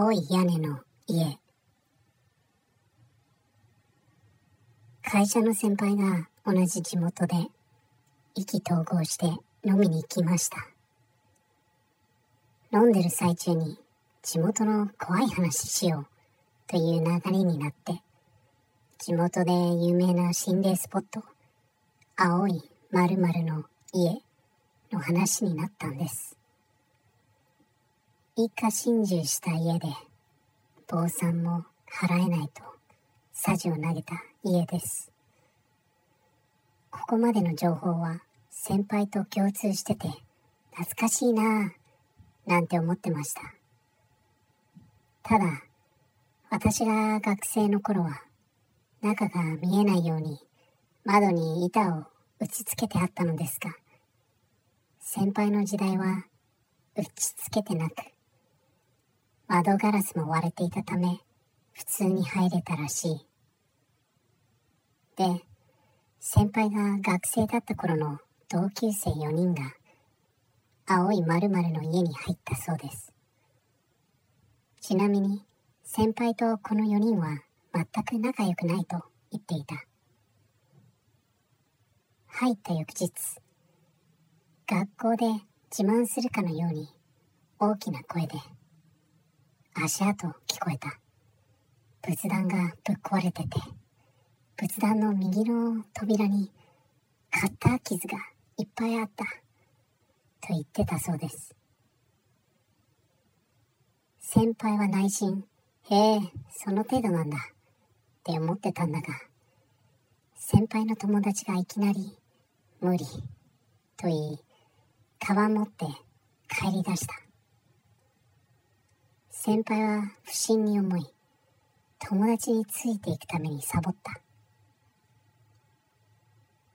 青い屋根の家。会社の先輩が同じ地元で意気投合して飲みに行きました。飲んでる最中に地元の怖い話しようという流れになって地元で有名な心霊スポット青い〇〇の家の話になったんです。一家心中した家で坊さんも払えないとさじを投げた家です。ここまでの情報は先輩と共通してて懐かしいなぁなんて思ってました。ただ私が学生の頃は中が見えないように窓に板を打ち付けてあったのですが先輩の時代は打ち付けてなく窓ガラスも割れていたため普通に入れたらしい。で、先輩が学生だった頃の同級生4人が青い〇〇の家に入ったそうです。ちなみに先輩とこの4人は全く仲良くないと言っていた。入った翌日、学校で自慢するかのように大きな声で足跡聞こえた。仏壇がぶっ壊れてて、仏壇の右の扉にカッター傷がいっぱいあった。と言ってたそうです。先輩は内心、へえ、その程度なんだ。って思ってたんだが、先輩の友達がいきなり、無理。と言い、カバン持って帰り出した。先輩は不審に思い、友達についていくためにサボった。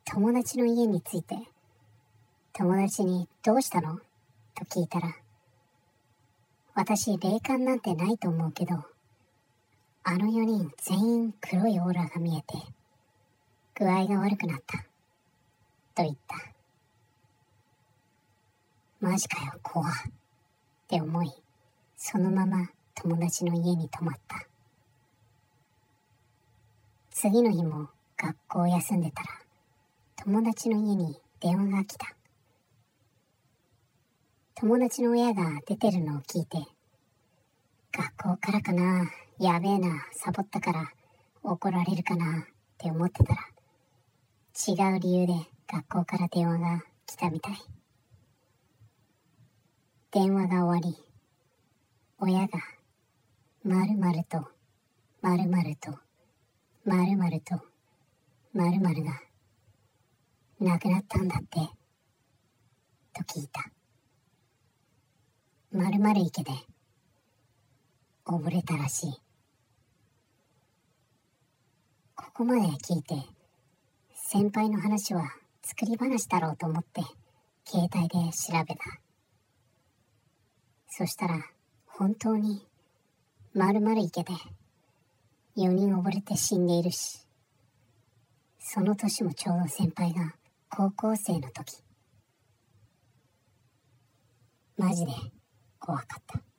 友達の家に着いて、友達にどうしたの？と聞いたら、私霊感なんてないと思うけど、あの4人全員黒いオーラが見えて、具合が悪くなった。と言った。マジかよ、怖っって思い、そのまま友達の家に泊まった。次の日も学校を休んでたら友達の家に電話が来た。友達の親が出てるのを聞いて学校からかなやべえなサボったから怒られるかなって思ってたら違う理由で学校から電話が来たみたい。電話が終わり親が、まるまると、まるまると、まるまると、まるまるが、亡くなったんだって、と聞いた。まるまる池で、溺れたらしい。ここまで聞いて、先輩の話は作り話だろうと思って、携帯で調べた。そしたら、本当に、まるまる池で、4人溺れて死んでいるし、その年もちょうど先輩が高校生の時。マジで怖かった。